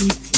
Beats.